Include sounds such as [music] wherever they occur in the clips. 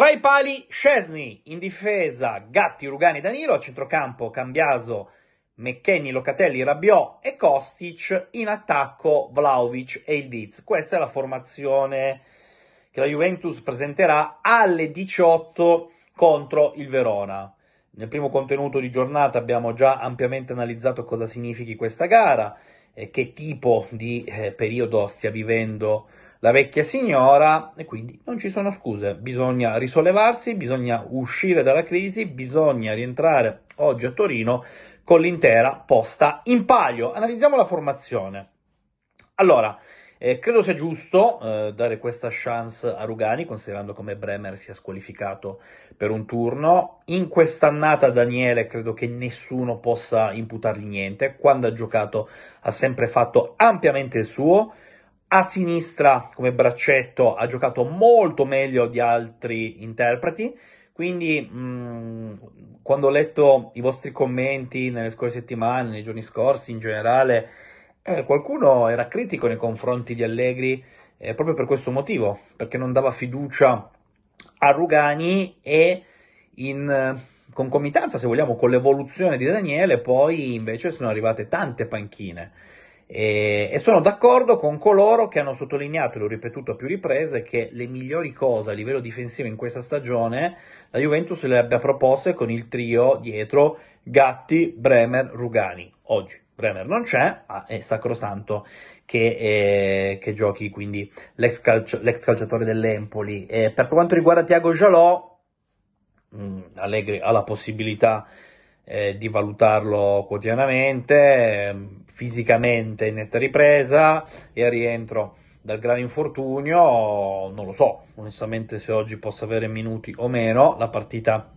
Tra i pali Scesni, in difesa Gatti, Rugani, Danilo, a centrocampo Cambiaso, McKenny, Locatelli, Rabiot e Kostic, in attacco Vlaovic e il Diz. Questa è la formazione che la Juventus presenterà alle 18 contro il Verona. Nel primo contenuto di giornata abbiamo già ampiamente analizzato cosa significhi questa gara, e che tipo di eh, periodo stia vivendo la vecchia signora e quindi non ci sono scuse, bisogna risollevarsi, bisogna uscire dalla crisi, bisogna rientrare oggi a Torino con l'intera posta in palio. Analizziamo la formazione. Allora, eh, credo sia giusto eh, dare questa chance a Rugani, considerando come Bremer sia squalificato per un turno. In quest'annata Daniele credo che nessuno possa imputargli niente. Quando ha giocato ha sempre fatto ampiamente il suo a sinistra come braccetto ha giocato molto meglio di altri interpreti, quindi mh, mm, quando ho letto i vostri commenti nelle scorse settimane, nei giorni scorsi in generale, eh, qualcuno era critico nei confronti di Allegri eh, proprio per questo motivo, perché non dava fiducia a Rugani e in eh, concomitanza, se vogliamo, con l'evoluzione di Daniele, poi invece sono arrivate tante panchine. E, e, sono d'accordo con coloro che hanno sottolineato, e l'ho ripetuto a più riprese, che le migliori cose a livello difensivo in questa stagione la Juventus le abbia proposte con il trio dietro Gatti, Bremer, Rugani. Oggi Bremer non c'è, ma è sacrosanto che, eh, che giochi quindi l'ex, calcio, l'ex, calciatore dell'Empoli. E per quanto riguarda Tiago Jalò, mh, Allegri ha la possibilità eh, di valutarlo quotidianamente, eh, fisicamente in netta ripresa e a rientro dal grave infortunio, non lo so, onestamente se oggi possa avere minuti o meno, la partita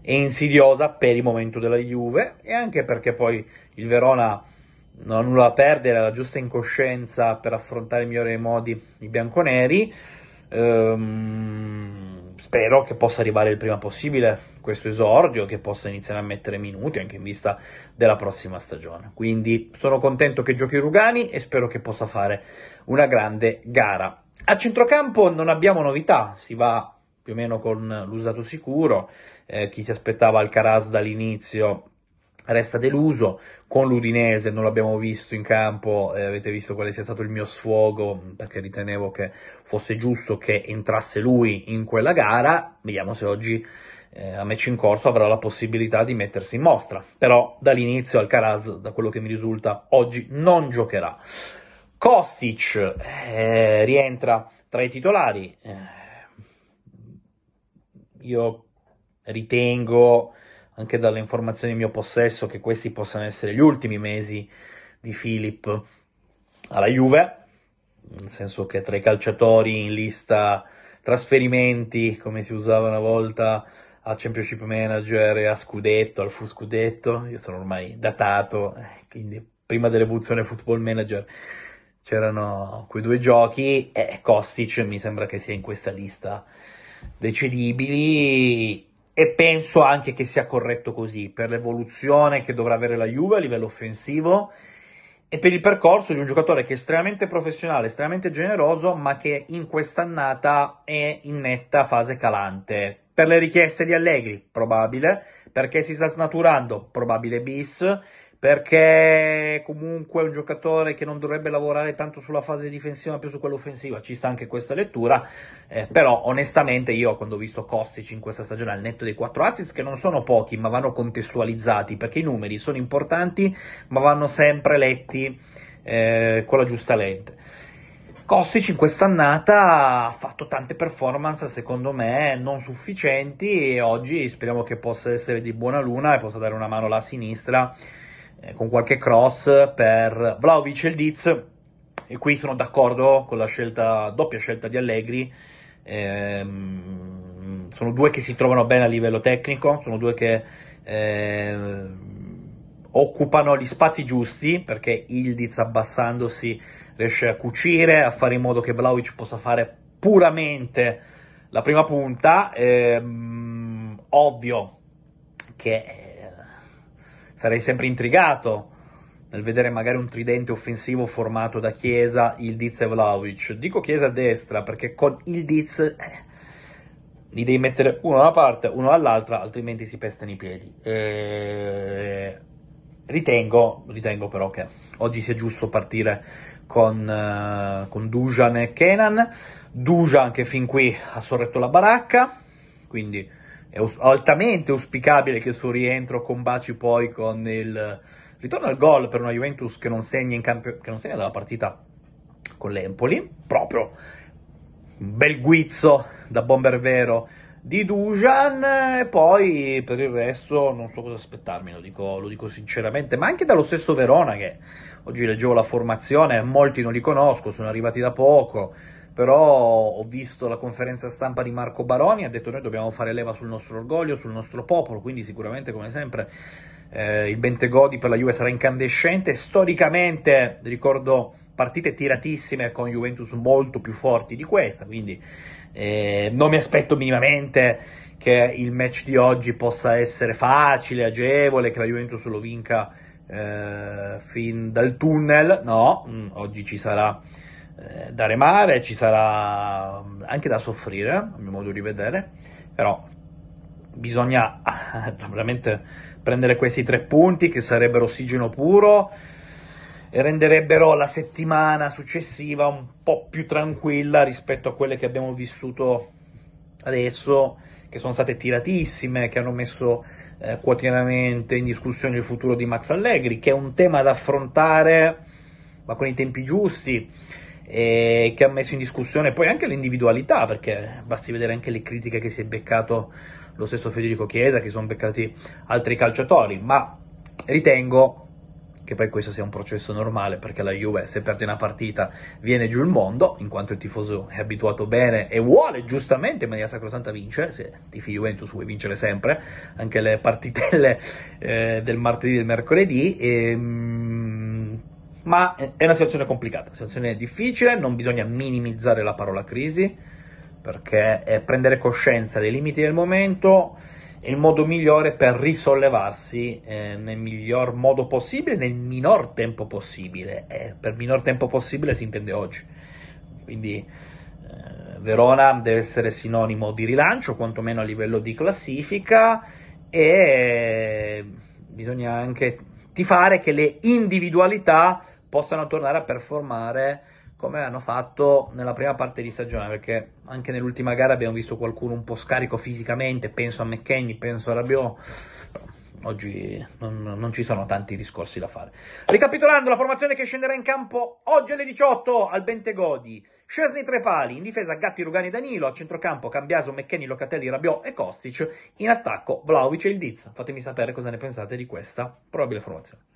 è insidiosa per il momento della Juve e anche perché poi il Verona non ha nulla da perdere, ha la giusta incoscienza per affrontare in migliori modi i bianconeri. Ehm, spero che possa arrivare il prima possibile questo esordio, che possa iniziare a mettere minuti anche in vista della prossima stagione. Quindi sono contento che giochi Rugani e spero che possa fare una grande gara. A centrocampo non abbiamo novità, si va più o meno con l'usato sicuro, eh, chi si aspettava Alcaraz dall'inizio resta deluso. Con l'Udinese non l'abbiamo visto in campo, eh, avete visto quale sia stato il mio sfogo perché ritenevo che fosse giusto che entrasse lui in quella gara. Vediamo se oggi eh, a match in corso avrà la possibilità di mettersi in mostra. Però dall'inizio Alcaraz, da quello che mi risulta, oggi non giocherà. Kostic eh, rientra tra i titolari. Eh, io ritengo anche dalle informazioni in mio possesso che questi possano essere gli ultimi mesi di Philip alla Juve, nel senso che tra i calciatori in lista trasferimenti, come si usava una volta a Championship Manager a Scudetto, al Fu Scudetto, io sono ormai datato, eh, quindi prima dell'evoluzione Football Manager c'erano quei due giochi e Kostic mi sembra che sia in questa lista dei cedibili e penso anche che sia corretto così per l'evoluzione che dovrà avere la Juve a livello offensivo e per il percorso di un giocatore che è estremamente professionale, estremamente generoso, ma che in quest'annata è in netta fase calante. Per le richieste di Allegri, probabile, perché si sta snaturando, probabile bis, perché comunque è un giocatore che non dovrebbe lavorare tanto sulla fase difensiva più su quella offensiva, ci sta anche questa lettura, eh, però onestamente io quando ho visto Kostic in questa stagione al netto dei 4 assist che non sono pochi ma vanno contestualizzati perché i numeri sono importanti ma vanno sempre letti eh, con la giusta lente. Kostic in quest'annata ha fatto tante performance secondo me non sufficienti e oggi speriamo che possa essere di buona luna e possa dare una mano alla sinistra eh, con qualche cross per Vlaovic e il Diz e qui sono d'accordo con la scelta, doppia scelta di Allegri. Ehm, sono due che si trovano bene a livello tecnico sono due che eh, occupano gli spazi giusti perché Ildiz abbassandosi riesce a cucire a fare in modo che Vlaovic possa fare puramente la prima punta. Ehm, ovvio che sarei sempre intrigato nel vedere magari un tridente offensivo formato da Chiesa, Ildiz e Vlaovic. Dico Chiesa a destra perché con Ildiz eh, li devi mettere uno da una parte, uno dall'altra, altrimenti si pestano i piedi. E... Ritengo, ritengo, però che oggi sia giusto partire con, uh, con Dujan e Kenan. Dujan che fin qui ha sorretto la baracca, quindi è altamente auspicabile che il suo rientro combaci poi con il ritorno al gol per una Juventus che non segna, camp- che non segna dalla partita con l'Empoli, proprio un bel guizzo da bomber vero di Dujan. E poi per il resto non so cosa aspettarmi, lo dico, lo dico, sinceramente, ma anche dallo stesso Verona che oggi leggevo la formazione, molti non li conosco, sono arrivati da poco, però ho visto la conferenza stampa di Marco Baroni, ha detto noi dobbiamo fare leva sul nostro orgoglio, sul nostro popolo, quindi sicuramente come sempre eh, il Bentegodi per la Juve sarà incandescente, storicamente ricordo partite tiratissime con Juventus molto più forti di questa, quindi eh, non mi aspetto minimamente che il match di oggi possa essere facile, agevole, che la Juventus lo vinca eh, fin dal tunnel, no, mm, oggi ci sarà eh, da remare, ci sarà anche da soffrire, a mio modo di vedere, però bisogna [laughs] veramente prendere questi tre punti che sarebbero ossigeno puro e renderebbero la settimana successiva un po' più tranquilla rispetto a quelle che abbiamo vissuto adesso, che sono state tiratissime, che hanno messo eh, quotidianamente in discussione il futuro di Max Allegri, che è un tema da affrontare, ma con i tempi giusti, e che ha messo in discussione poi anche l'individualità, perché basti vedere anche le critiche che si è beccato lo stesso Federico Chiesa, che sono beccati altri calciatori, ma ritengo che poi questo sia un processo normale perché la Juve se perde una partita viene giù il mondo in quanto il tifoso è abituato bene e vuole giustamente in maniera sacrosanta vincere se tifi Juventus vuoi vincere sempre anche le partitelle eh, del martedì e del mercoledì e, ehm, ma è una situazione complicata, una situazione difficile, non bisogna minimizzare la parola crisi perché è prendere coscienza dei limiti del momento è il modo migliore per risollevarsi eh, nel miglior modo possibile, nel minor tempo possibile. E per minor tempo possibile si intende oggi. Quindi eh, Verona deve essere sinonimo di rilancio, quantomeno a livello di classifica, e bisogna anche tifare che le individualità possano tornare a performare come hanno fatto nella prima parte di stagione, perché anche nell'ultima gara abbiamo visto qualcuno un po' scarico fisicamente, penso a McKenny, penso a Rabiot, oggi non, non, ci sono tanti discorsi da fare. Ricapitolando, la formazione che scenderà in campo oggi alle 18 al Bentegodi, Scesni tre pali, in difesa Gatti, Rugani, Danilo, a centrocampo Cambiaso, McKenny, Locatelli, Rabiot e Kostic, in attacco Vlaovic e il Diz. Fatemi sapere cosa ne pensate di questa probabile formazione.